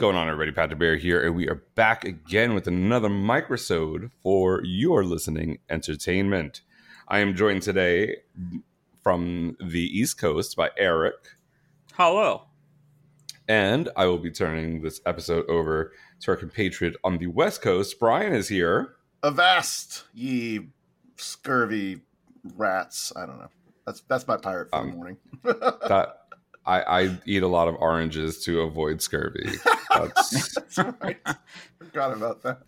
Going on, everybody? Pat Bear here, and we are back again with another microsode for your listening entertainment. I am joined today from the East Coast by Eric. Hello. And I will be turning this episode over to our compatriot on the West Coast. Brian is here. Avast, ye scurvy rats. I don't know. That's that's my pirate for um, the morning. that I, I, eat a lot of oranges to avoid scurvy. That's, That's right. Forgot about that.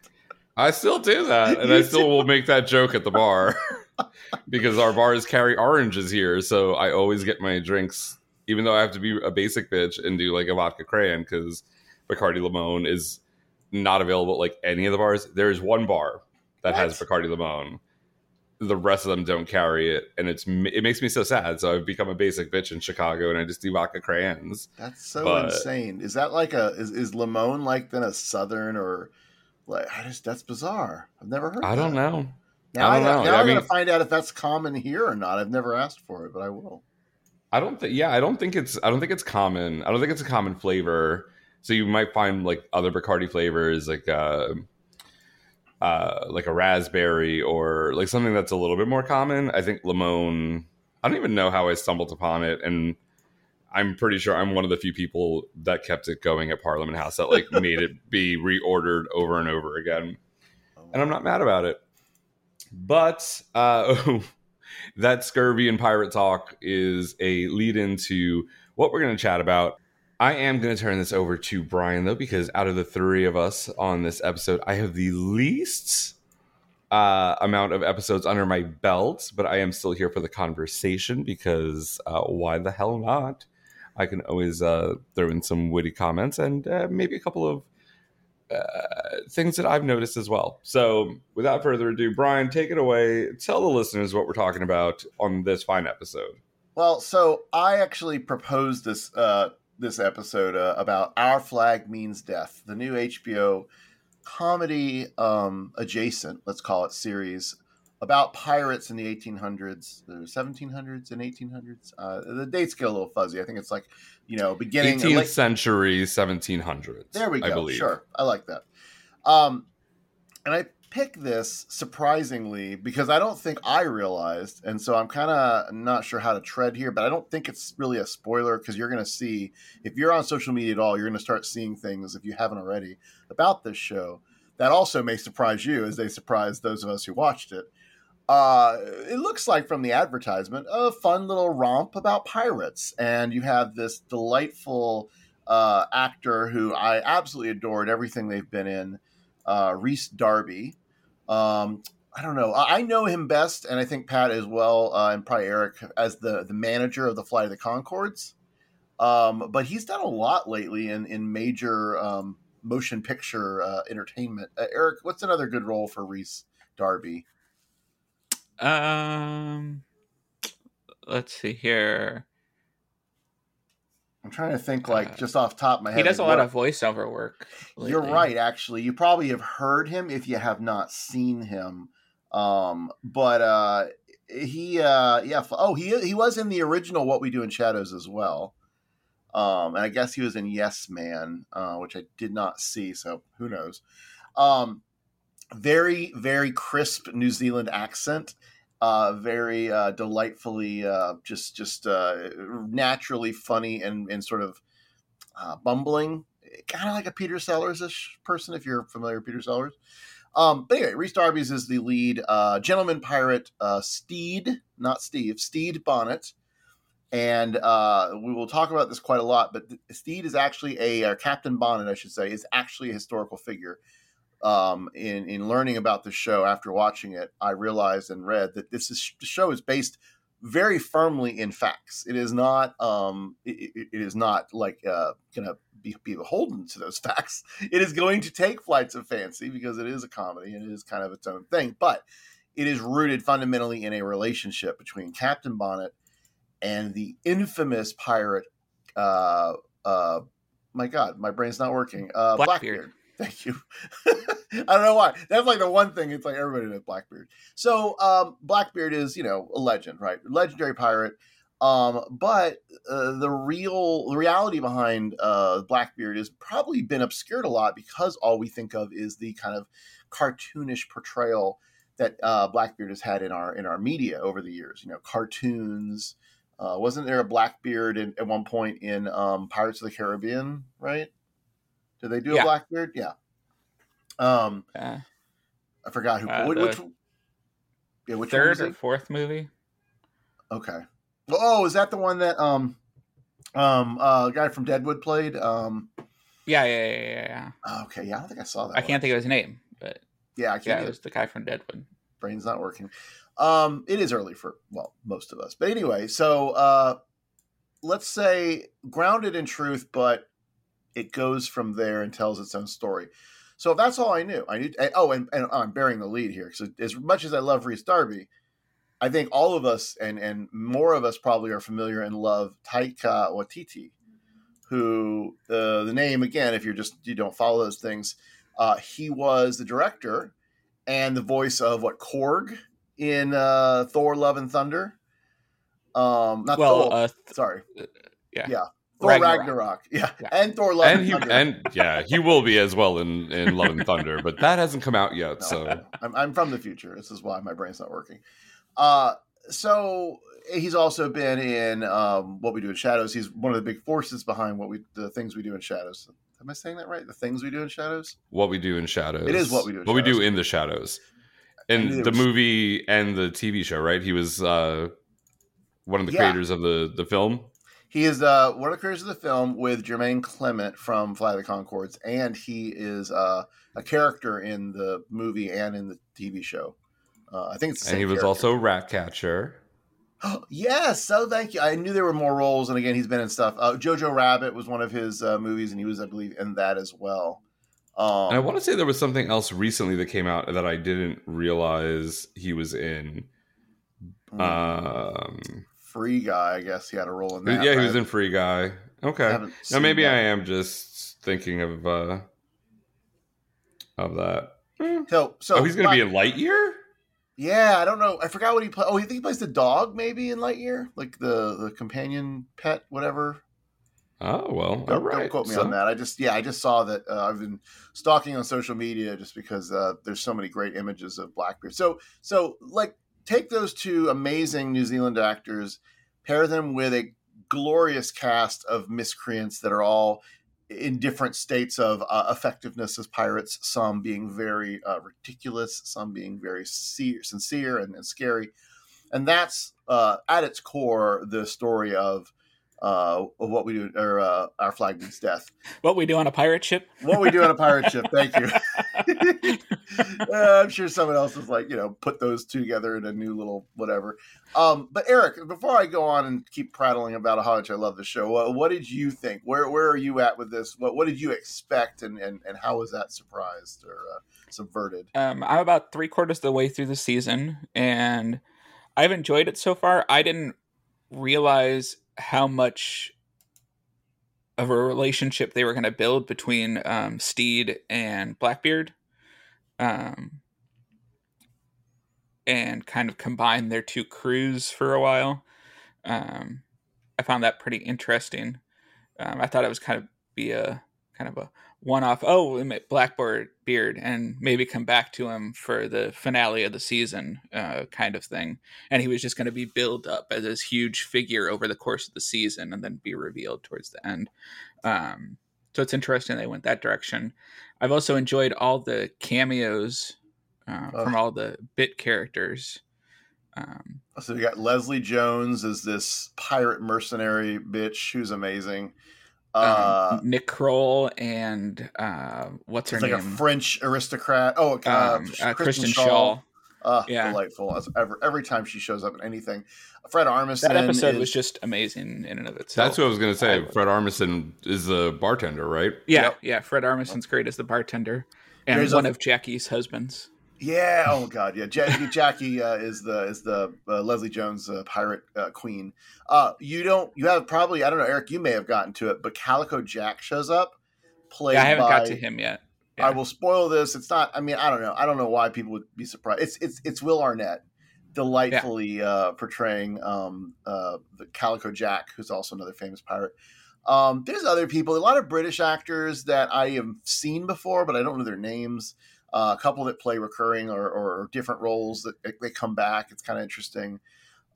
I still do that, and I still will make that joke at the bar because our bars carry oranges here. So I always get my drinks, even though I have to be a basic bitch and do like a vodka cran because Bacardi Limon is not available at like any of the bars. There is one bar that what? has Bacardi Limon the rest of them don't carry it, and it's it makes me so sad. So I've become a basic bitch in Chicago, and I just do vodka crayons. That's so but, insane. Is that like a is is Limon like then a southern or like I just that's bizarre. I've never heard. I don't know. Now I don't I, know. Now I am mean, gonna find out if that's common here or not. I've never asked for it, but I will. I don't think. Yeah, I don't think it's. I don't think it's common. I don't think it's a common flavor. So you might find like other Bacardi flavors, like. uh uh, like a raspberry or like something that's a little bit more common. I think limon. I don't even know how I stumbled upon it, and I'm pretty sure I'm one of the few people that kept it going at Parliament House that like made it be reordered over and over again, and I'm not mad about it. But uh, that scurvy and pirate talk is a lead into what we're going to chat about I am going to turn this over to Brian though, because out of the three of us on this episode, I have the least uh, amount of episodes under my belt, but I am still here for the conversation because uh, why the hell not? I can always uh, throw in some witty comments and uh, maybe a couple of uh, things that I've noticed as well. So, without further ado, Brian, take it away. Tell the listeners what we're talking about on this fine episode. Well, so I actually proposed this uh, this episode uh, about Our Flag Means Death, the new HBO comedy um, adjacent, let's call it series about pirates in the 1800s, the 1700s and 1800s. Uh, the dates get a little fuzzy. I think it's like, you know, beginning 18th late... century, 1700s. There we go. I believe. Sure, I like that. Um, and I pick this surprisingly because I don't think I realized, and so I'm kind of not sure how to tread here, but I don't think it's really a spoiler because you're going to see if you're on social media at all, you're going to start seeing things if you haven't already about this show that also may surprise you as they surprise those of us who watched it. Uh, it looks like from the advertisement a fun little romp about pirates, and you have this delightful uh, actor who I absolutely adored everything they've been in, uh, Rhys Darby, um, I don't know. I know him best, and I think Pat as well, uh, and probably Eric as the the manager of the Flight of the Conchords. Um, but he's done a lot lately in in major um, motion picture uh, entertainment. Uh, Eric, what's another good role for Rhys Darby? Um, let's see here. I'm trying to think like uh, just off top of my head. He does a lot of voiceover work. Lately. You're right, actually. You probably have heard him if you have not seen him. Um, but uh, he, uh, yeah. Oh, he he was in the original What We Do in Shadows as well. Um, and I guess he was in Yes Man, uh, which I did not see. So who knows? Um, very very crisp New Zealand accent uh, very uh, delightfully uh, just just uh, naturally funny and, and sort of uh, bumbling, kind of like a Peter Sellers ish person if you're familiar with Peter Sellers. Um, but anyway, Rhys Darby's is the lead uh, gentleman pirate, Steed, not Steve, Steed Bonnet. And we will talk about this quite a lot, but Steed is actually a, Captain Bonnet, I should say, is actually a historical figure. Um, in in learning about the show after watching it, I realized and read that this is the show is based very firmly in facts. It is not um, it, it- is not like uh, gonna be, be beholden to those facts. It is going to take flights of fancy because it is a comedy and it is kind of its own thing, but it is rooted fundamentally in a relationship between Captain Bonnet and the infamous pirate. Uh, uh, my God, my brain's not working. Uh, Blackbeard. Blackbeard. Thank you. I don't know why. That's like the one thing. It's like everybody knows Blackbeard. So um, Blackbeard is, you know, a legend, right? Legendary pirate. Um, but uh, the real the reality behind uh, Blackbeard has probably been obscured a lot because all we think of is the kind of cartoonish portrayal that uh, Blackbeard has had in our in our media over the years. You know, cartoons. Uh, wasn't there a Blackbeard in, at one point in um, Pirates of the Caribbean? Right? Did they do a Yeah. Blackbeard? Yeah. Um, I forgot who. Uh, which, which, yeah, which third or fourth movie. Okay. Well, oh, is that the one that um um uh guy from Deadwood played? Um Yeah, yeah, yeah, yeah. yeah. okay, yeah, I don't think I saw that. I one. can't think of his name, but Yeah, I can't. yeah, either. it was the guy from Deadwood. brain's not working. Um, it is early for well most of us, but anyway. So uh, let's say grounded in truth, but it goes from there and tells its own story. So if that's all I knew, I knew. Oh, and, and I'm bearing the lead here. So as much as I love Rhys Darby, I think all of us and and more of us probably are familiar and love Taika Waititi, who uh, the name again, if you're just you don't follow those things, uh, he was the director and the voice of what Korg in uh, Thor: Love and Thunder. Um, not Well, Thor. uh, sorry, yeah. yeah, Thor Ragnarok. Ragnarok, yeah, Yeah. and Thor: Love and, and he Thunder. and yeah, he will be as well in in Love and Thunder, but that hasn't come out yet. No, So I'm, I'm from the future. This is why my brain's not working. Uh, so he's also been in um, what we do in shadows. He's one of the big forces behind what we the things we do in shadows. Am I saying that right? The things we do in shadows. what we do in shadows. It is what we do in What we do in the shadows. In the was- movie and the TV show, right? He was uh, one of the Yeah. creators of the the film. He is uh, one of the creators of the film with Jermaine Clement from Fly the Conchords, and he is uh, a character in the movie and in the TV show. Uh, I think it's the And he was character. also Ratcatcher. yes. So thank you. I knew there were more roles, and again, he's been in stuff. Uh, Jojo Rabbit was one of his uh, movies, and he was, I believe, in that as well. Um, And I want to say there was something else recently that came out that I didn't realize he was in. mm, Um, Free Guy, I guess he had a role in that. yeah, he was in Free Guy. Okay. Now maybe that. I am just thinking of uh of that. Eh. So, so oh, he's going to be in Lightyear. Yeah, I don't know. I forgot what he played. Oh, I think he plays the dog, maybe in Lightyear, like the the companion pet, whatever. Oh well, Don't, all don't quote me So- on that. I just yeah, I just saw that. Uh, I've been stalking on social media just because uh, there's so many great images of Blackbeard. So so like take those two amazing New Zealand actors, pair them with a glorious cast of miscreants that are all in different states of uh, effectiveness as pirates. Some being very uh, ridiculous, some being very se- sincere and, and scary, and that's uh, at its core the story of uh, of what we do, or uh, Our Flag Means Death. What we do on a pirate ship? What we do on a pirate ship. Thank you. Uh, I'm sure someone else is like you know put those two together in a new little whatever. Um, but Eric, before I go on and keep prattling about how much I love the show, what, what did you think? Where where are you at with this? What what did you expect, and and, and how was that surprised or uh, subverted? Um, I'm about three quarters of the way through the season, and I've enjoyed it so far. I didn't realize how much of a relationship they were going to build between um, Steed and Blackbeard, um, and kind of combine their two crews for a while. Um, I found that pretty interesting. Um, I thought it was kind of be a kind of a one-off. Oh, Blackbeard Beard, and maybe come back to him for the finale of the season, uh, kind of thing. And he was just going to be built up as this huge figure over the course of the season, and then be revealed towards the end. Um, so it's interesting they went that direction. I've also enjoyed all the cameos uh, Ugh. from all the bit characters. Um, So we got Leslie Jones as this pirate mercenary bitch who's amazing. Uh, um, Nick Kroll and uh, what's her it's like a name? French aristocrat. Oh, uh, um, uh, Kristen Schaal. Uh, Yeah. delightful as ever. Every time she shows up in anything, Fred Armisen. That episode is- was just amazing in and of itself. That's what I was gonna say. Fred Armisen is the bartender, right? Yeah, Yep. yeah. Fred Armisen's great as the bartender, and There's a- one of Jackie's husbands. Yeah. Oh God. Yeah. Jackie, Jackie uh, is the is the uh, Leslie Jones uh, pirate uh, queen. Uh, you don't. You have probably. I don't know, Eric. You may have gotten to it, but Calico Jack shows up. Played Yeah, I haven't by, got to him yet. Yeah. I will spoil this. It's not. I mean, I don't know. I don't know why people would be surprised. It's it's it's Will Arnett, delightfully uh, portraying um, uh, the Calico Jack, who's also another famous pirate. Um, there's other people, a lot of British actors that I have seen before, but I don't know their names. Uh, a couple that play recurring or, or different roles that they come back. It's kind of interesting.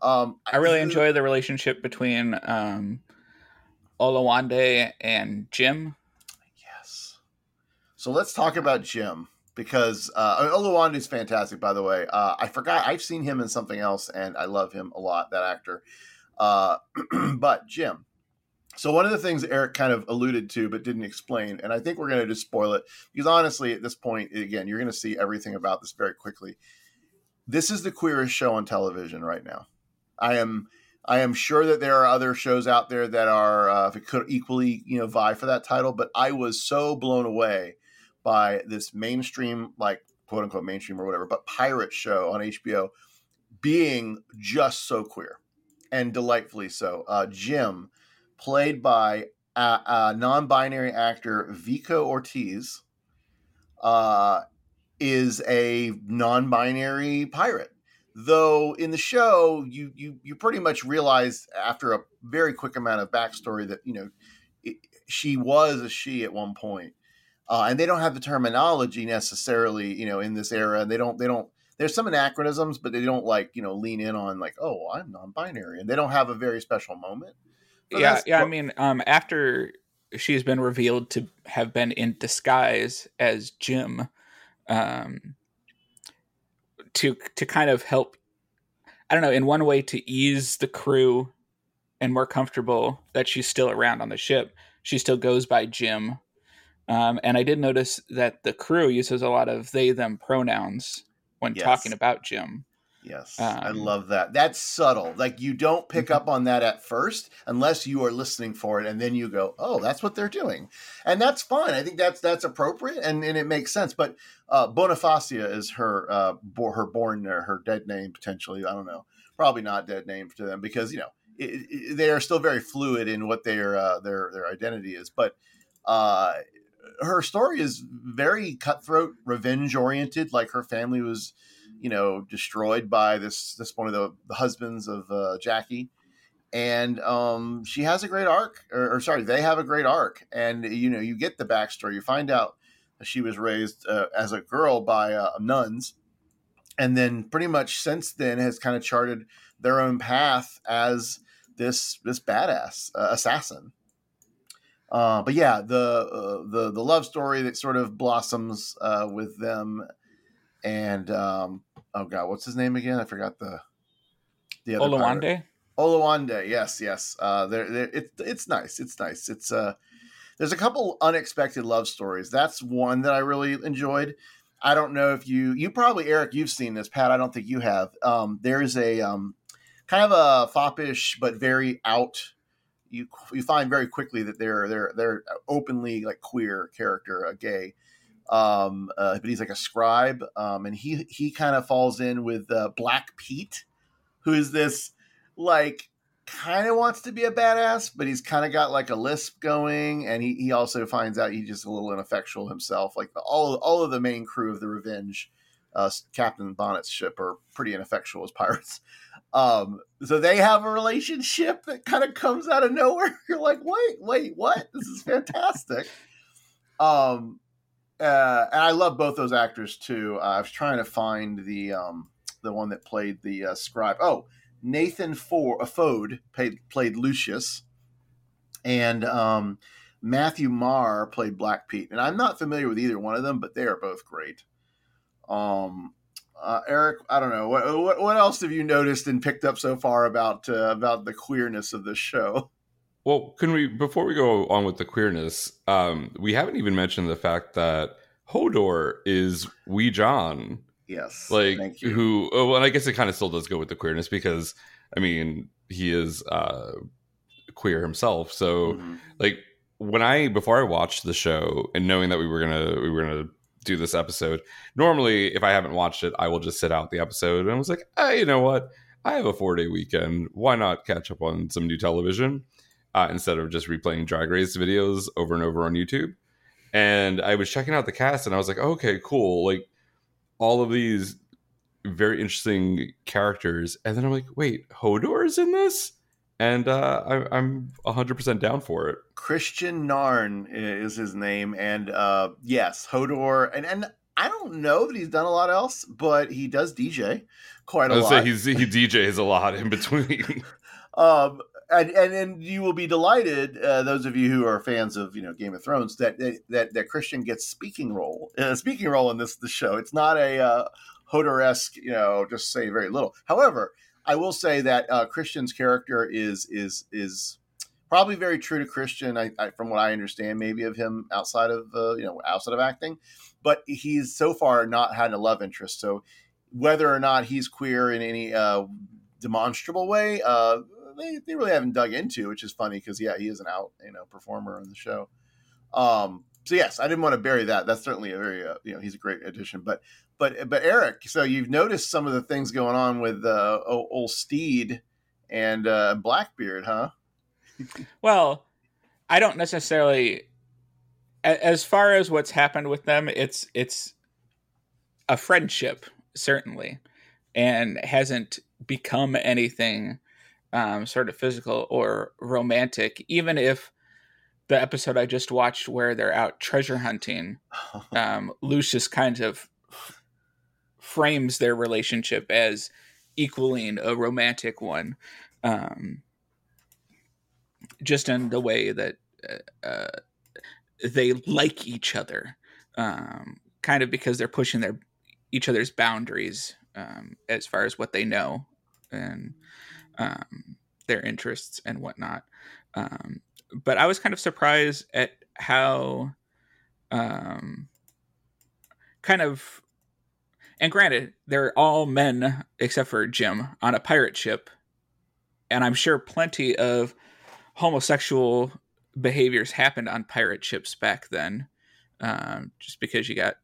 Um, I really enjoy the relationship between um, Oluwande and Jim. Yes. So let's talk about Jim because uh, Oluwande is fantastic. By the way, uh, I forgot I've seen him in something else, and I love him a lot. That actor. Uh, but Jim. So one of the things Eric kind of alluded to but didn't explain, and I think we're going to just spoil it because honestly, at this point, again, you're going to see everything about this very quickly. This is the queerest show on television right now. I am I am sure that there are other shows out there that are uh, if it could equally you know vie for that title, but I was so blown away by this mainstream like quote unquote mainstream or whatever, but pirate show on HBO being just so queer and delightfully so. Uh, Jim, played by a, a non-binary actor Vico Ortiz, uh, is a non-binary pirate. Though in the show you you you pretty much realize after a very quick amount of backstory that you know it, she was a she at one point. Uh, and they don't have the terminology necessarily you know in this era. They don't they don't there's some anachronisms but they don't like you know lean in on like oh i'm non-binary. And they don't have a very special moment Yeah, yeah. I mean, um, after she's been revealed to have been in disguise as Jim, um, to to kind of help, I don't know, in one way to ease the crew and more comfortable that she's still around on the ship. She still goes by Jim, um, and I did notice that the crew uses a lot of they them pronouns when Yes. talking about Jim. Yes, I Um, love that. That's subtle. Like you don't pick Mhm. up on that at first unless you are listening for it, and then you go, "Oh, that's what they're doing," and that's fine. I think that's that's appropriate and, and it makes sense. But uh, Bonifacia is her uh, bo- her born or her dead name potentially. I don't know. Probably not dead name to them because you know it, it, they are still very fluid in what their uh, their their identity is. But uh, her story is very cutthroat, revenge oriented. Like her family was you know destroyed by this this one of the, the husbands of uh, Jackie, and um, she has a great arc. Or, or sorry, they have a great arc, and you know you get the backstory. You find out that she was raised uh, as a girl by uh, nuns, and then pretty much since then has kind of charted their own path as this this badass uh, assassin. Uh, but yeah, the uh, the the love story that sort of blossoms uh, with them and um, oh god, what's his name again? I forgot the the other pirate. Oluwande. Oluwande, yes, yes. Uh, there, there, it's it's nice. It's nice. It's uh, there's a couple unexpected love stories. That's one that I really enjoyed. I don't know if you, you probably Eric, you've seen this. Pat, I don't think you have. Um, there's a um, kind of a foppish but very out. You you find very quickly that they're they're they're openly like queer character, a gay. Um, uh, but he's like a scribe, um, and he he kind of falls in with uh, Black Pete, who is this like kind of wants to be a badass, but he's kind of got like a lisp going, and he, he also finds out he's just a little ineffectual himself. Like the, all all of the main crew of the Revenge, uh, Captain Bonnet's ship are pretty ineffectual as pirates. Um, so they have a relationship that kind of comes out of nowhere. You're like, wait, wait, what? This is fantastic. um, uh, and I love both those actors too. Uh, I was trying to find the um, the one that played the uh, scribe. Oh, Nathan For- uh, Foad played, played Lucius, and um, Matthew Maher played Black Pete. And I'm not familiar with either one of them, but they are both great. Um, Uh, Eric, I don't know what, what what else have you noticed and picked up so far about uh, about the queerness of this show. Well, can we before we go on with the queerness, um, we haven't even mentioned the fact that Hodor is Wee John, Yes, like thank you. who. Oh, well, and I guess it kind of still does go with the queerness because I mean he is uh, queer himself. So Mhm. like when I before I watched the show and knowing that we were gonna we were gonna do this episode, normally if I haven't watched it, I will just sit out the episode and I was like, hey, you know what? I have a four day weekend. Why not catch up on some new television uh, instead of just replaying Drag Race videos over and over on YouTube? And I was checking out the cast and I was like, okay, cool. Like all of these very interesting characters. And then I'm like, wait, Hodor is in this? And uh, I, I'm 100% down for it. Kristian Nairn is his name, and uh, yes, Hodor, and and I don't know that he's done a lot else, but he does DJ quite a I lot. say he's, he DJs a lot in between. um, and, and and you will be delighted, uh, those of you who are fans of you know Game of Thrones, that that that Kristian gets speaking role, uh, speaking role in this the show. It's not a uh, Hodor esque, you know, just say very little. However, I will say that uh, Kristian's character is is is probably very true to Kristian. I, I from what I understand, maybe of him outside of uh, you know outside of acting, but he's so far not had a love interest. So whether or not he's queer in any uh, demonstrable way, uh, they, they really haven't dug into, which is funny because yeah, he is an out you know performer on the show. Um, so yes, I didn't want to bury that. That's certainly a very uh, you know he's a great addition. But but but Eric, so you've noticed some of the things going on with uh, old Steed and uh, Blackbeard, huh? Well, I don't necessarily. As far as what's happened with them, it's it's a friendship certainly, and hasn't become anything um, sort of physical or romantic. Even if the episode I just watched, where they're out treasure hunting, um, Lucius kind of frames their relationship as equaling a romantic one, um, just in the way that uh, uh, they like each other, um, kind of because they're pushing their each other's boundaries um, as far as what they know and um, their interests and whatnot. Um, but I was kind of surprised at how um, kind of and granted they're all men except for jim on a pirate ship and i'm sure plenty of homosexual behaviors happened on pirate ships back then um, just because you got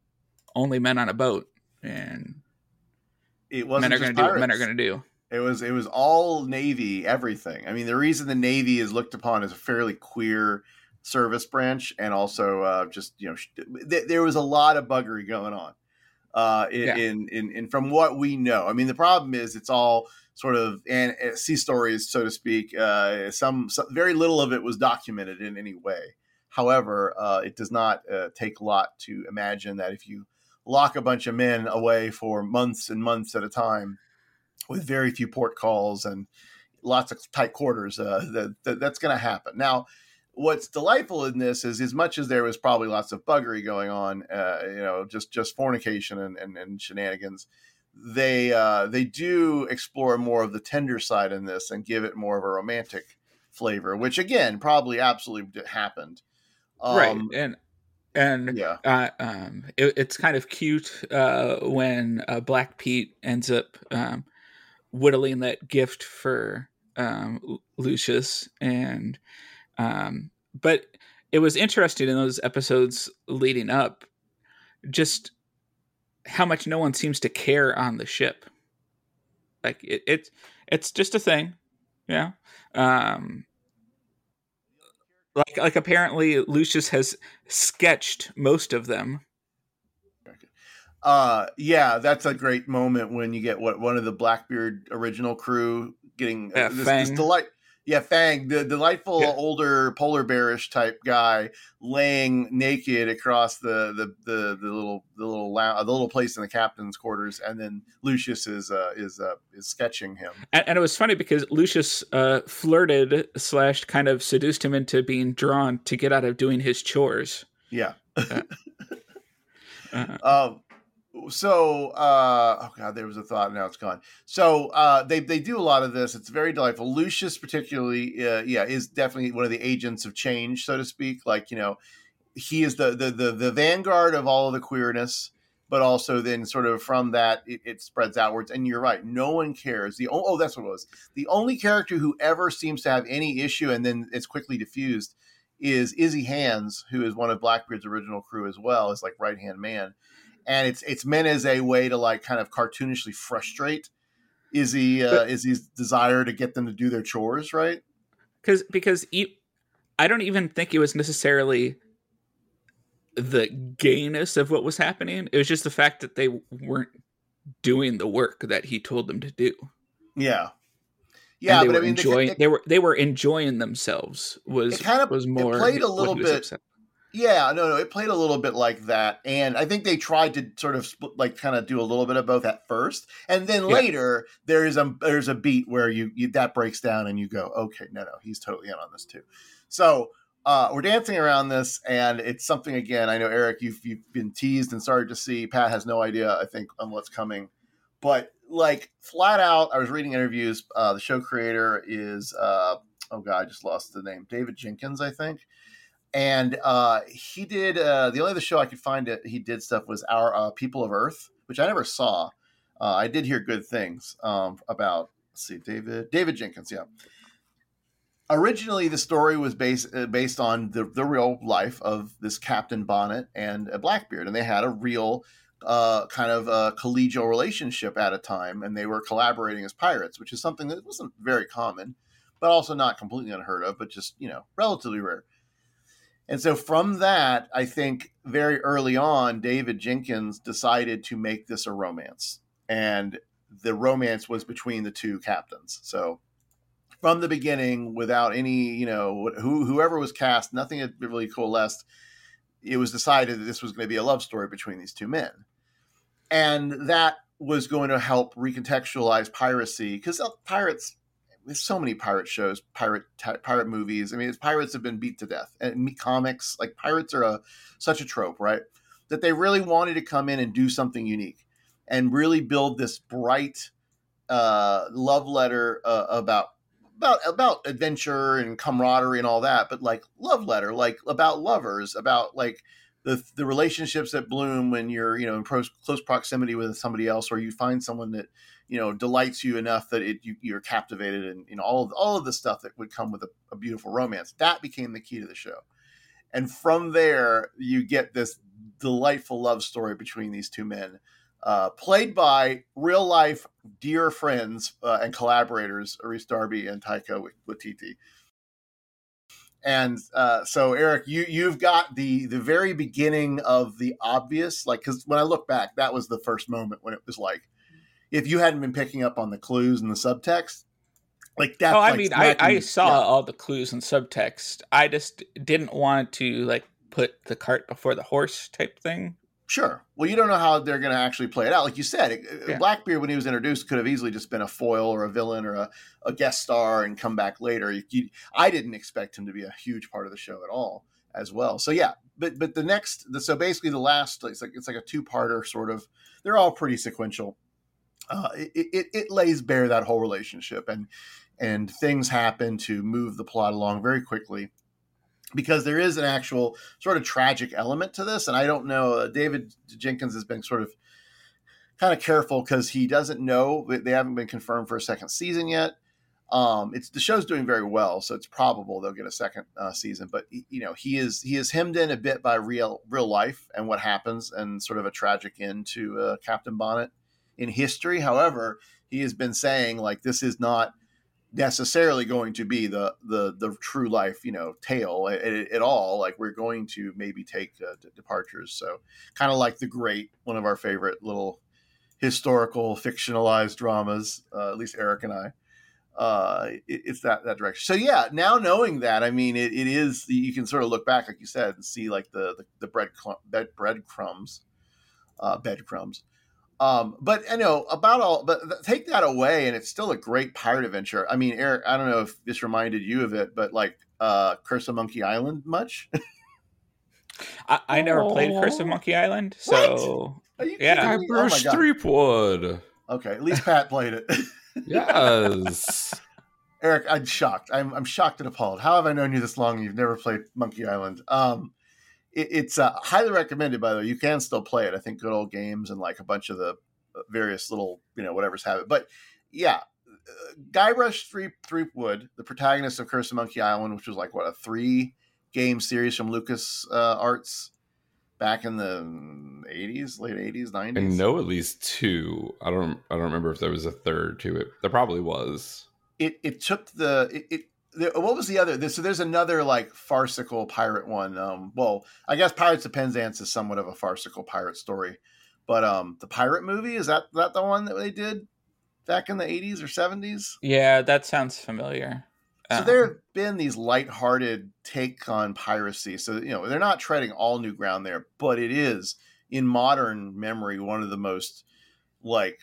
only men on a boat and it wasn't men are going to do what men are going to do It was it was all Navy, everything. I mean, the reason the Navy is looked upon as a fairly queer service branch, and also uh, just you know, th- there was a lot of buggery going on. Uh, in, Yeah. in, in in from what we know, I mean, the problem is it's all sort of and uh, sea stories, so to speak. Uh, some, some very little of it was documented in any way. However, uh, it does not uh, take a lot to imagine that if you lock a bunch of men away for months and months at a time with very few port calls and lots of tight quarters, uh, that, that that's going to happen. Now, what's delightful in this is as much as there was probably lots of buggery going on, uh, you know, just just fornication and, and, and shenanigans. They uh, they do explore more of the tender side in this and give it more of a romantic flavor, which again probably absolutely happened. right Um, and and Yeah. uh, um, it, it's kind of cute uh, when uh, Black Pete ends up um, whittling that gift for um, Lucius, and um, but it was interesting in those episodes leading up, just how much no one seems to care on the ship. Like it, it's it's just a thing, yeah. Um, like like apparently Lucius has sketched most of them. Uh, yeah, that's a great moment when you get what one of the Blackbeard original crew getting uh, Yeah, this, this Fang. delight. Yeah, Fang, the delightful Yeah. older polar bearish type guy, laying naked across the the the, the little the little lou- the little place in the captain's quarters, and then Lucius is uh, is uh, is sketching him. And, and it was funny because Lucius uh, flirted slash kind of seduced him into being drawn to get out of doing his chores. Yeah. Uh, Um, so uh oh god there was a thought now it's gone. So uh they they do a lot of this. It's very delightful. Lucius particularly uh, yeah is definitely one of the agents of change so to speak. Like you know he is the the the, the vanguard of all of the queerness but also then sort of from that it, it spreads outwards. And you're right no one cares. The oh, oh that's what it was. The only character who ever seems to have any issue and then it's quickly diffused is izzy hands who is one of blackbeard's original crew as well as like right hand man and it's it's meant as a way to like kind of cartoonishly frustrate Izzy uh, Izzy's desire to get them to do their chores, right? Because because e- I don't even think it was necessarily the gayness of what was happening. It was just the fact that they weren't doing the work that he told them to do. Yeah, yeah, And they but were I mean, enjoying. it- they were they were enjoying themselves. Was It kind of- was it more played a little bit- upset. Yeah, no, no, it played a little bit like that, and I think they tried to sort of split, like kind of do a little bit of both at first, and then Yeah. later there is a there's a beat where you, you that breaks down and you go, okay, no, no, he's totally in on this too. So uh, we're dancing around this, and it's something again. I know Eric, you've you've been teased and started to see. Pat has no idea, I think, on what's coming, but like flat out, I was reading interviews. Uh, the show creator is uh, oh god, I just lost the name, David Jenkins, I think and uh, he did uh, the only other show I could find that he did stuff was our uh, People of Earth, which I never saw. Uh, I did hear good things um, about. Let's see, David David Jenkins, yeah. Originally, the story was based uh, based on the, the real life of this Captain Bonnet and Blackbeard, and they had a real uh, kind of collegial relationship at a time, and they were collaborating as pirates, which is something that wasn't very common, but also not completely unheard of, but just you know relatively rare. And so from that, I think very early on, David Jenkins decided to make this a romance. And the romance was between the two captains. So from the beginning, without any, you know, who, whoever was cast, nothing had really coalesced. It was decided that this was going to be a love story between these two men. And that was going to help recontextualize piracy because uh, pirates there's so many pirate shows, pirate t- pirate movies. I mean, pirates have been beat to death, and comics like pirates are a such a trope, right? That they really wanted to come in and do something unique, and really build this bright uh, love letter uh, about about about adventure and camaraderie and all that, but like love letter, like about lovers, about like the the relationships that bloom when you're you know in pros, close proximity with somebody else, or you find someone that you know delights you enough that it you, you're captivated and you know all of all of the stuff that would come with a, a beautiful romance. That became the key to the show. And from there you get this delightful love story between these two men uh, played by real life dear friends uh, and collaborators Aris Darby and Taika Waititi. And uh, so Eric you you've got the the very beginning of the obvious like because when I look back that was the first moment when it was like if you hadn't been picking up on the clues and the subtext, like that. Oh, I like, mean, I, I saw yeah. all the clues and subtext. I just didn't want to like put the cart before the horse type thing. Sure. Well, you don't know how they're going to actually play it out. Like you said, it- uh, Yeah. Blackbeard, when he was introduced, could have easily just been a foil or a villain or a, a guest star and come back later. You, you, I didn't expect him to be a huge part of the show at all, as well. So yeah, but but the next, the, so basically the last, it's like it's like a two parter sort of. They're all pretty sequential. Uh, it, it it lays bare that whole relationship and and things happen to move the plot along very quickly because there is an actual sort of tragic element to this. And i don't know uh, david jenkins has been sort of kind of careful because he doesn't know they haven't been confirmed for a second season yet. Um it's the show's doing very well so it's probable they'll get a second uh, season but you know he is he is hemmed in a bit by real real life and what happens and sort of a tragic end to uh, captain bonnet in history. However he has been saying like this is not necessarily going to be the the the true life you know tale at, at all. Like we're going to maybe take uh, departures. So kind of like the great one of our favorite little historical fictionalized dramas uh, at least eric and i uh it, it's that that direction. So yeah now knowing that i mean it, it is you can sort of look back like you said and see like the the, the bread bed breadcrumbs uh breadcrumbs um, but I know about all, but take that away, and it's still a great pirate adventure. I mean, Eric, I don't know if this reminded you of it, but like uh, Curse of Monkey Island much? I, I never played Curse of Monkey Island, so Are you Yeah. kidding me? Oh my Threepwood. Okay, at least Pat played it. Yes. okay, at least Pat played it. yes. Eric, I'm shocked. I'm, I'm shocked and appalled. How have I known you this long? and You've never played Monkey Island. Um, it, it's uh, highly recommended, by the way. You can still play it. I think Good Old Games and like a bunch of the various little, you know, whatever's have it. But yeah, uh, Guybrush Three Threepwood, the protagonist of Curse of Monkey Island, which was like what a three game series from Lucas uh, Arts back in the 80s, late 80s, 90s. I know at least two. I don't. I don't remember if there was a third to it. There probably was. it it took the it, what was the other this, so there's another like farcical pirate one um well i guess pirates of penzance is somewhat of a farcical pirate story but um the pirate movie is that that the one that they did back in the 80s or 70s Yeah, that sounds familiar. so Um, there have been these lighthearted take on piracy so you know they're not treading all new ground there but it is in modern memory one of the most like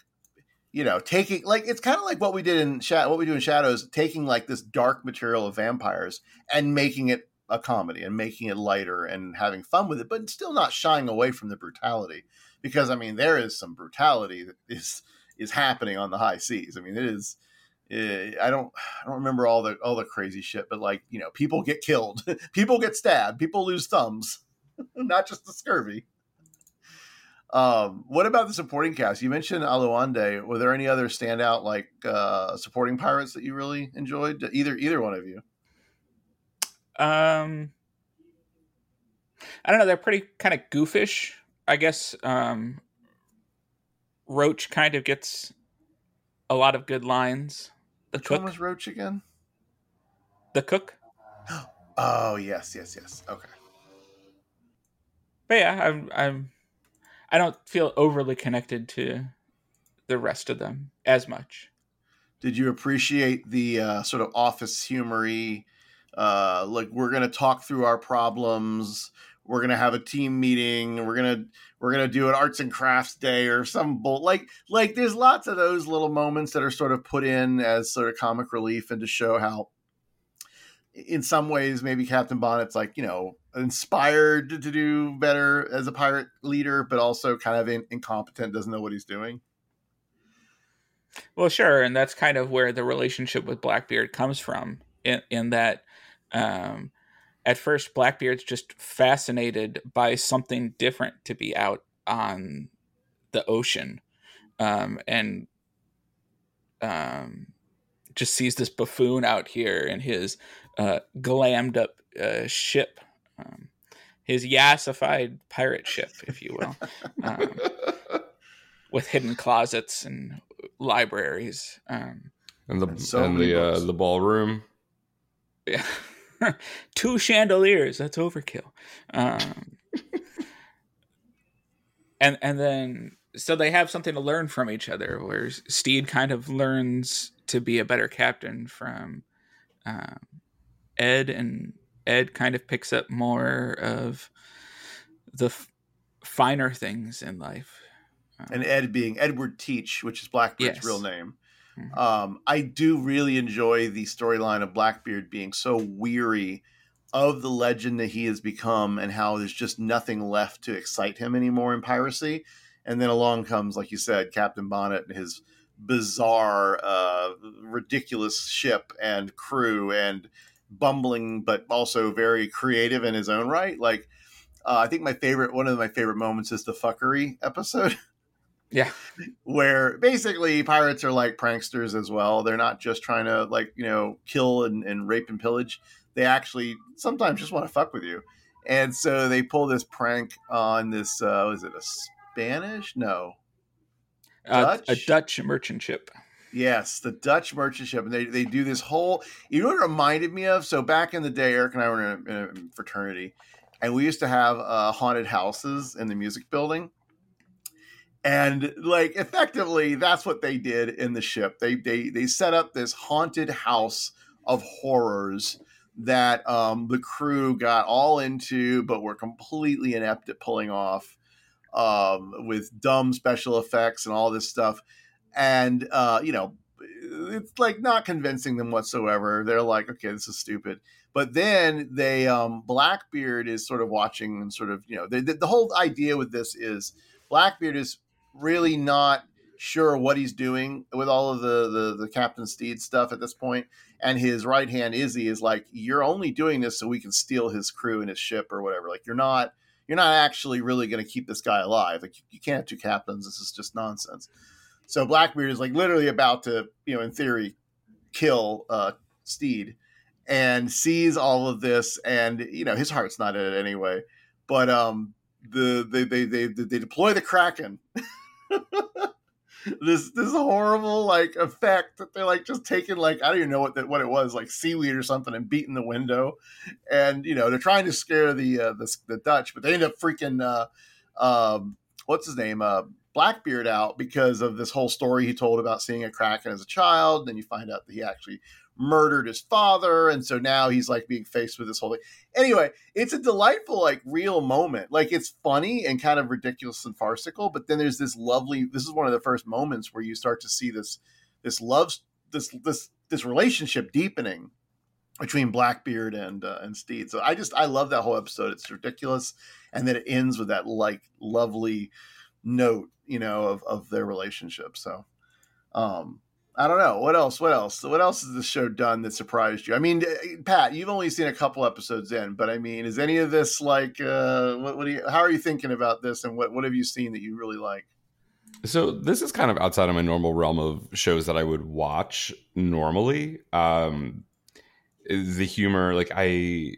you know taking like it's kind of like what we did in Sha- what we do in shadows taking like this dark material of vampires and making it a comedy and making it lighter and having fun with it but still not shying away from the brutality because i mean there is some brutality that is is happening on the high seas i mean it is eh, I don't I don't remember all the all the crazy shit, but like you know, people get killed, people get stabbed, people lose thumbs, not just the scurvy. Um, what about the supporting cast? You mentioned Oluwande. Were there any other standout like uh, supporting pirates that you really enjoyed? Either either one of you. Um, I don't know. They're pretty kind of goofish, I guess. Um, Roach kind of gets a lot of good lines. The Which cook, was Roach again? the cook. Oh yes, yes, yes. Okay. But yeah, I'm, I'm, I don't feel overly connected to the rest of them as much. Did you appreciate the uh, sort of office humory? Uh, like we're gonna talk through our problems. We're gonna have a team meeting. We're gonna we're gonna do an arts and crafts day or some bull. Like like there's lots of those little moments that are sort of put in as sort of comic relief and to show how, in some ways, maybe Captain Bonnet's like you know inspired to do better as a pirate leader, but also kind of in, incompetent, doesn't know what he's doing. Well, sure, and that's kind of where the relationship with Blackbeard comes from. In in that, um, at first Blackbeard's just fascinated by something different to be out on the ocean, um, and um, just sees this buffoon out here in his uh, glammed up uh, ship, um, his yassified pirate ship, if you will, um, with hidden closets and libraries. Um, and the And so and the uh, the ballroom. yeah. Two chandeliers. That's overkill. Um, and and then so they have something to learn from each other. Where Steed kind of learns to be a better captain from um, Ed, and Ed kind of picks up more of the f- finer things in life. Um, and Ed being Edward Teach, which is Blackbeard's Yes. real name. Mhm. Um, I do really enjoy the storyline of Blackbeard being so weary of the legend that he has become and how there's just nothing left to excite him anymore in piracy. And then along comes, like you said, Captain Bonnet and his bizarre, uh, ridiculous ship and crew and bumbling, but also very creative in his own right. Like, uh, I think my favorite, one of my favorite moments is the fuckery episode. Yeah. Where basically pirates are like pranksters as well. They're not just trying to like, you know, kill and, and rape and pillage. They actually sometimes just want to fuck with you. And so they pull this prank on this uh was it a Spanish? No. uh, a Dutch? Dutch merchant ship. Yes, the Dutch merchant ship, and they, they do this whole. You know what it reminded me of? So back in the day, Eric and I were in a, in a fraternity, and we used to have uh, haunted houses in the music building, and like effectively, that's what they did in the ship. They they they set up this haunted house of horrors that um, the crew got all into, but were completely inept at pulling off um, with dumb special effects and all this stuff and uh, you know, it's like not convincing them whatsoever. They're like, okay, this is stupid. But then they, um, Blackbeard is sort of watching and sort of, you know, the, the, the whole idea with this is Blackbeard is really not sure what he's doing with all of the the, the Captain Steed stuff at this point, and his right hand Izzy is like, "You're only doing this so we can steal his crew and his ship or whatever. Like you're not." You're not actually really going to keep this guy alive. Like you, you can't have two captains. This is just nonsense. So Blackbeard is like literally about to, you know, in theory, kill uh, Steed, and sees all of this, and you know his heart's not in it anyway. But um, the they they they they deploy the Kraken. this this horrible like effect that they're like just taking like I don't even know what that what it was like seaweed or something and beating the window, and you know they're trying to scare the uh, the, the Dutch, but they end up freaking uh, um, what's his name uh, Blackbeard out because of this whole story he told about seeing a kraken as a child. Then you find out that he actually murdered his father and so now he's like being faced with this whole thing. Anyway it's a delightful like real moment. Like it's funny and kind of ridiculous and farcical but then there's this lovely this is one of the first moments where you start to see this this love this this this relationship deepening between blackbeard and uh, and steed. So i just i love that whole episode. It's ridiculous and then it ends with that like lovely note you know of of their relationship so um I don't know what else. What else? What else has this show done that surprised you? I mean, eh, Pat, you've only seen a couple episodes in, but I mean, is any of this like? Uh, what, what do you? How are you thinking about this, and what what have you seen that you really like? So this is kind of outside of my normal realm of shows that I would watch normally. Um, the humor, like I,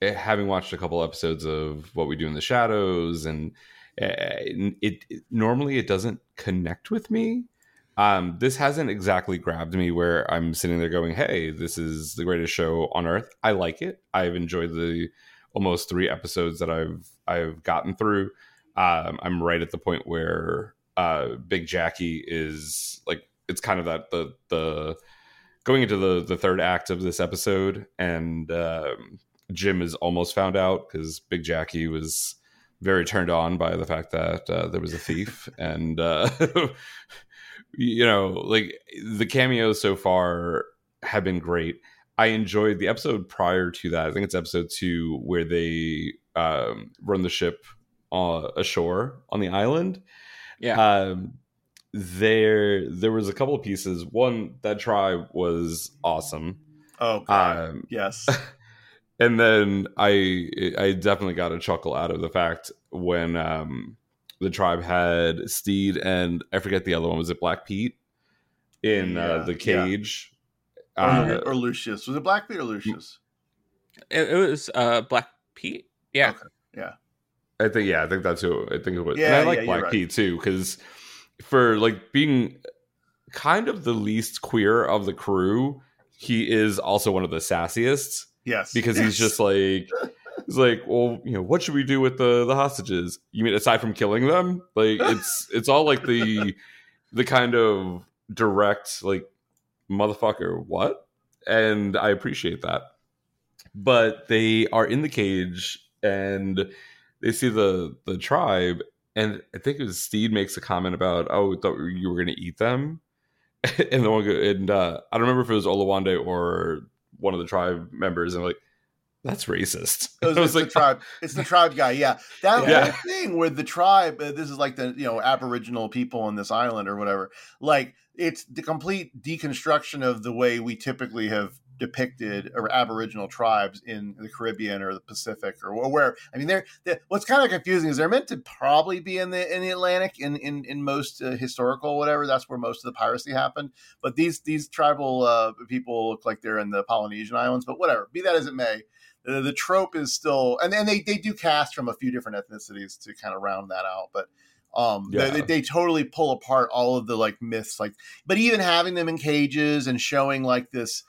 eh, having watched a couple episodes of What We Do in the Shadows, and it, it normally it doesn't connect with me um, this hasn't exactly grabbed me where I'm sitting there going, "Hey, this is the greatest show on earth." I like it. I've enjoyed the almost three episodes that I've I've gotten through. Um, I'm right at the point where uh, Big Jackie is like it's kind of that the the going into the the third act of this episode, and um, Jim is almost found out because Big Jackie was very turned on by the fact that uh, there was a thief and. Uh, you know, like the cameos so far have been great. I enjoyed the episode prior to that. I think it's episode two where they um, run the ship uh, ashore on the island. Yeah. Um, there, there was a couple of pieces. One that try was awesome. Oh. Um, yes. and then I, I definitely got a chuckle out of the fact when um, the tribe had Steed and I forget the other one. Was it Black Pete in uh, yeah, uh, the cage? Yeah. Or, uh, or, Lucius? Was it Black Pete or Lucius? It, it was uh, Black Pete. Yeah. Okay. Yeah. I think yeah, I think that's who I think it was. Yeah, and I like yeah, Black right. Pete too because for like being kind of the least queer of the crew, he is also one of the sassiest. Yes, because yes. he's just like He's like, well, you know, what should we do with the the hostages? You mean aside from killing them? Like it's it's all like the the kind of direct like motherfucker what? And I appreciate that. But they are in the cage and they see the the tribe and I think it was Steed makes a comment about, "Oh, thought you were going to eat them," and the one and uh, I don't remember if it was Oluwande or one of the tribe members, and like, that's racist. It was, was like, the tribe. It's the tribe guy. Yeah, that yeah. whole thing with the tribe. Uh, this is like the you know Aboriginal people on this island or whatever. Like it's the complete deconstruction of the way we typically have depicted or Aboriginal tribes in the Caribbean or the Pacific or, where. I mean, they're, they're, what's kind of confusing is they're meant to probably be in the in the Atlantic in in, in most uh, historical whatever. That's where most of the piracy happened. But these these tribal uh, people look like they're in the Polynesian islands. But whatever, be that as it may the, the trope is still, and, and they, they do cast from a few different ethnicities to kind of round that out. But um yeah. they, they, totally pull apart all of the like myths like but even having them in cages and showing like this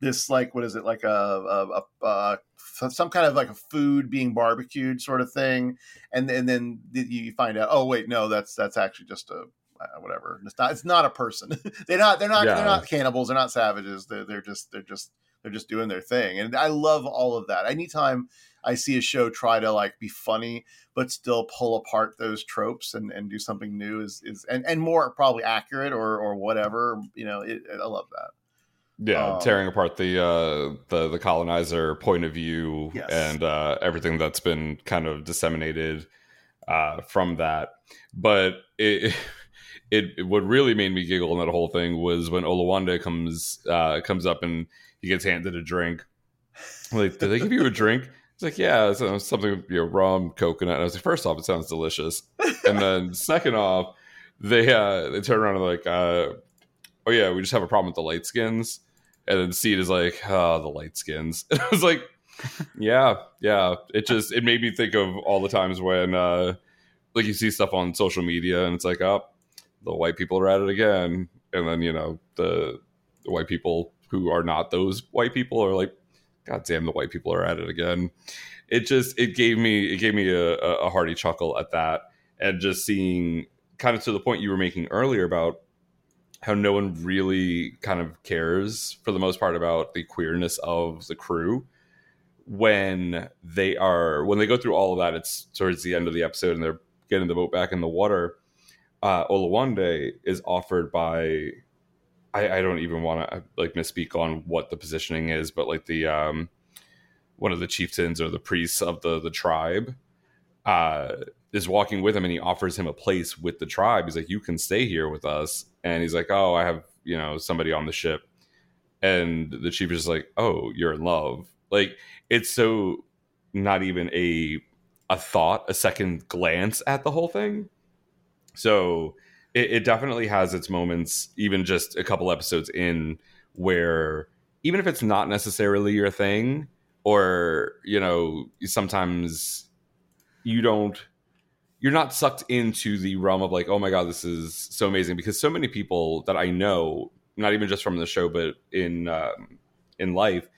this like what is it like a, a, a, a some kind of like a food being barbecued sort of thing and, and then you find out oh wait no that's that's actually just a uh, whatever. It's not it's not a person. They're not they're not yeah. they're not cannibals they're not savages they're, they're just they're just they're just doing their thing and i love all of that. Anytime i see a show try to like be funny but still pull apart those tropes and, and do something new is is and, and more probably accurate or or whatever you know it, i love that yeah, um, tearing apart the uh, the the colonizer point of view yes. and uh, everything that's been kind of disseminated uh, from that. But it, it, it what really made me giggle in that whole thing was when Oluwande comes uh, comes up and he gets handed a drink. Like, did they give you a drink? It's like, yeah, so something you know, rum, coconut. And I was like, first off, it sounds delicious, and then second off, they uh, they turn around and like, uh, oh yeah, we just have a problem with the light skins. And then Steed is like, oh, the light skins. And I was like, yeah, yeah. It just it made me think of all the times when uh like you see stuff on social media and it's like, oh, the white people are at it again. And then, you know, the, the white people who are not those white people are like, God damn, the white people are at it again. It just it gave me it gave me a, a hearty chuckle at that. And just seeing kind of to the point you were making earlier about how no one really kind of cares for the most part about the queerness of the crew. When they are when they go through all of that it's towards the end of the episode and they're getting the boat back in the water uh oluwande is offered by i i don't even want to like misspeak on what the positioning is but like the um one of the chieftains or the priests of the the tribe uh is walking with him and he offers him a place with the tribe. He's like you can stay here with us. And he's like oh i have you know somebody on the ship. And the chief is like oh you're in love. Like it's so not even a a thought a second glance at the whole thing. So it, it definitely has its moments even just a couple episodes in where even if it's not necessarily your thing or you know sometimes you don't you're not sucked into the realm of like oh my god this is so amazing. Because so many people that i know not even just from the show but in um, in life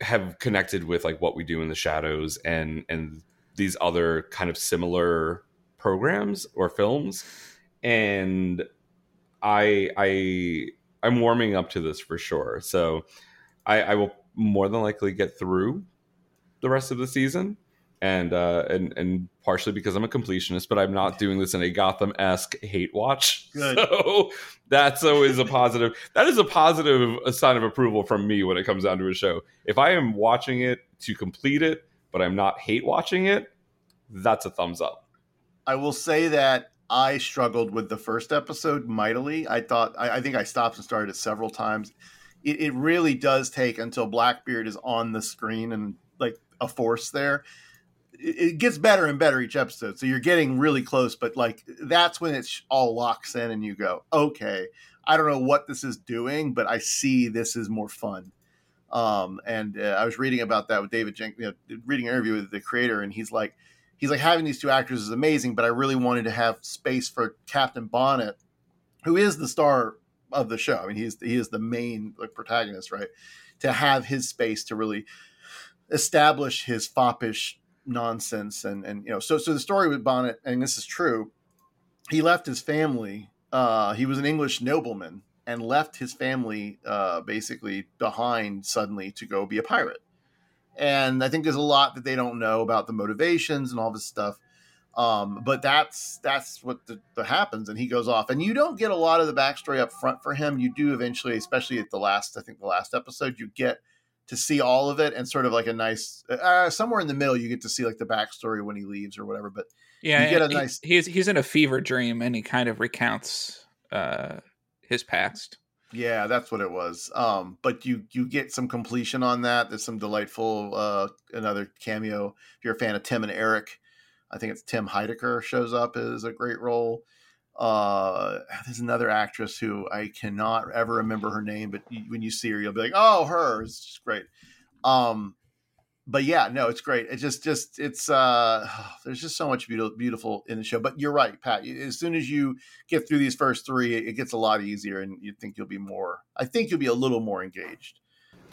have connected with like what we do in the shadows and and these other kind of similar programs or films. And i i i'm warming up to this for sure. So i i will more than likely get through the rest of the season and uh and and partially because i'm a completionist but i'm not doing this in a gotham-esque hate watch Good. so that's always a positive that is a positive a sign of approval from me when it comes down to a show if i am watching it to complete it but i'm not hate watching it that's a thumbs up I will say that I struggled with the first episode mightily. I thought I, I think I stopped and started it several times. It, it really does take until Blackbeard is on the screen and like a force there. It, gets better and better each episode, so you're getting really close. But like that's when it all locks in, and you go, okay, I don't know what this is doing, but I see this is more fun. Um, and uh, I was reading about that with David Jenkins, you know, reading an interview with the creator, and he's like, he's like having these two actors is amazing, but I really wanted to have space for Captain Bonnet, who is the star of the show. I mean, he's he is the main like protagonist, right? To have his space to really establish his foppish nonsense and and you know, so so the story with Bonnet, and this is true, he left his family. Uh, he was an English nobleman and left his family uh, basically behind suddenly to go be a pirate and I think there's a lot that they don't know about the motivations and all this stuff. Um, but that's that's what the, the happens, and he goes off, and you don't get a lot of the backstory up front for him. You do eventually, especially at the last, I think the last episode, you get to see all of it, and sort of like a nice uh, somewhere in the middle, you get to see like the backstory when he leaves or whatever. But Yeah, You get a he- nice- he's he's in a fever dream and he kind of recounts uh his past. Yeah, that's what it was. Um, but you you get some completion on that. There's some delightful uh, another cameo. If you're a fan of Tim and Eric, I think it's Tim Heidecker shows up as a great role. Uh, there's another actress who I cannot ever remember her name, but when you see her, you'll be like, "Oh, her!" It's great. Um, but yeah, no, it's great. It just just it's uh, there's just so much beautiful beautiful in the show. But you're right, Pat. As soon as you get through these first three, it gets a lot easier, and you think you'll be more. I think you'll be a little more engaged.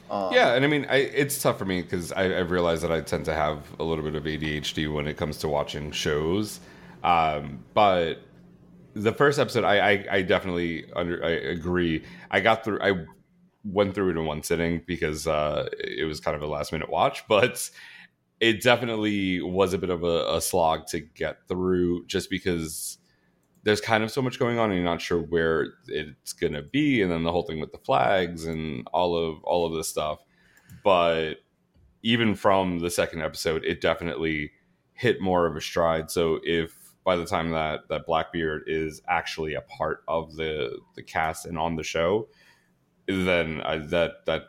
Um, yeah, and I mean, I, it's tough for me because I've realized that I tend to have a little bit of ADHD when it comes to watching shows. Um, but the first episode, I, I, I definitely under, I agree. I got through. I went through it in one sitting because uh, it was kind of a last minute watch, but it definitely was a bit of a, a slog to get through, just because there's kind of so much going on and you're not sure where it's gonna be and then the whole thing with the flags and all of all of this stuff but even from the second episode it definitely hit more of a stride. So if by the time that that Blackbeard is actually a part of the the cast and on the show, then I, that that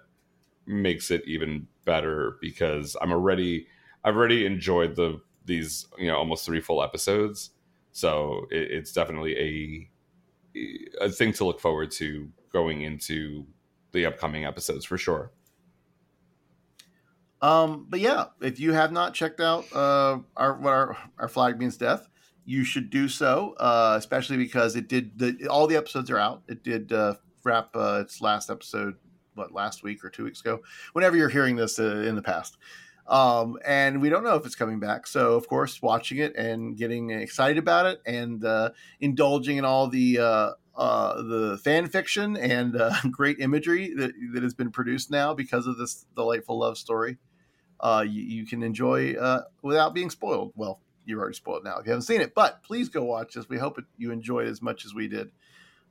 makes it even better because I'm already I've already enjoyed the these you know almost three full episodes, so it, it's definitely a a thing to look forward to going into the upcoming episodes for sure. Um, but yeah, if you have not checked out uh, our what our, our flag means death, you should do so, uh, especially because it did the, all the episodes are out. It did uh, wrap uh, its last episode what last week or two weeks ago, whenever you're hearing this uh, in the past. Um, and we don't know if it's coming back. So, of course, watching it and getting excited about it and uh, indulging in all the uh, uh, the fan fiction and uh, great imagery that, that has been produced now because of this delightful love story, uh, you, you can enjoy without being spoiled. Well, you're already spoiled now if you haven't seen it, but please go watch this. We hope it, you enjoy it as much as we did.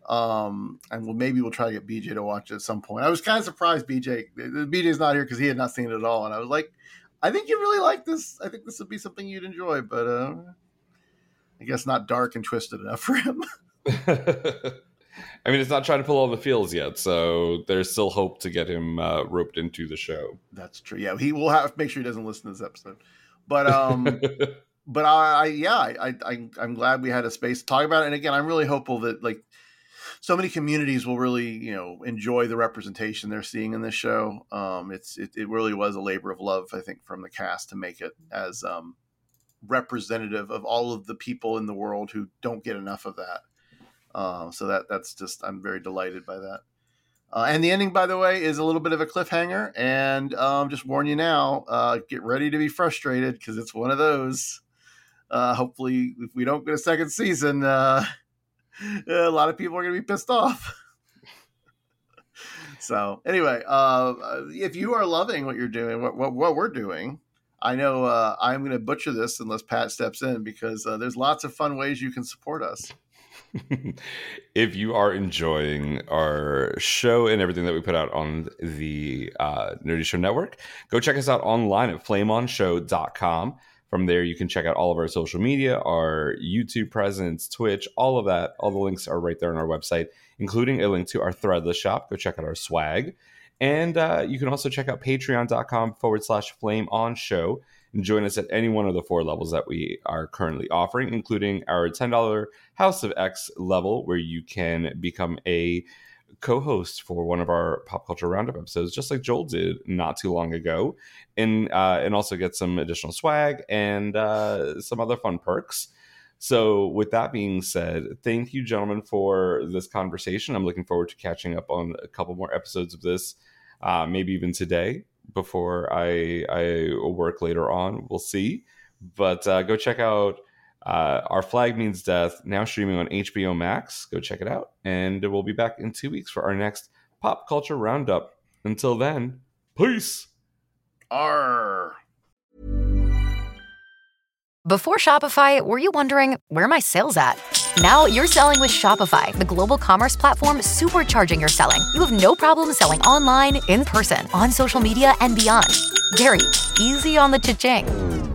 Um, and we'll maybe we'll try to get BJ to watch it at some point. I was kind of surprised BJ BJ's not here because he had not seen it at all, and I was like, I think you really like this. I think this would be something you'd enjoy, but uh, I guess not dark and twisted enough for him. I mean, it's not trying to pull all the feels yet, so there's still hope to get him uh, roped into the show. That's true. Yeah, he will have to make sure he doesn't listen to this episode. But um, but I, I yeah, I, I I'm glad we had a space to talk about it. And again, I'm really hopeful that like so many communities will really you know enjoy the representation they're seeing in this show. Um, it's it, it really was a labor of love, I think, from the cast to make it as um, representative of all of the people in the world who don't get enough of that. Uh, so that that's just I'm very delighted by that. Uh, and the ending, by the way, is a little bit of a cliffhanger. And um, just warn you now, uh, get ready to be frustrated because it's one of those. Uh, hopefully, if we don't get a second season, uh, a lot of people are going to be pissed off. so, anyway, uh, if you are loving what you're doing, what, what, what we're doing, I know uh, I'm going to butcher this unless Pat steps in because there's lots of fun ways you can support us. if you are enjoying our show and everything that we put out on the uh, Nerdy Show Network, go check us out online at flameonshow.com. From there, you can check out all of our social media, our YouTube presence, Twitch, all of that. All the links are right there on our website, including a link to our Threadless shop. Go check out our swag. And uh, you can also check out patreon.com forward slash flame on show and join us at any one of the four levels that we are currently offering, including our $10 House of X level, where you can become a co host for one of our pop culture roundup episodes, just like Joel did not too long ago, and, uh, and also get some additional swag and uh, some other fun perks. So, with that being said, thank you, gentlemen, for this conversation. I'm looking forward to catching up on a couple more episodes of this, uh, maybe even today before I I work later on. We'll see, but uh, go check out uh, Our Flag Means Death now streaming on HBO Max. Go check it out, and we'll be back in two weeks for our next pop culture roundup. Until then, peace. R. Before Shopify, were you wondering where my sales at? Now you're selling with Shopify, the global commerce platform supercharging your selling. You have no problem selling online, in person, on social media, and beyond. Gary, easy on the cha-ching.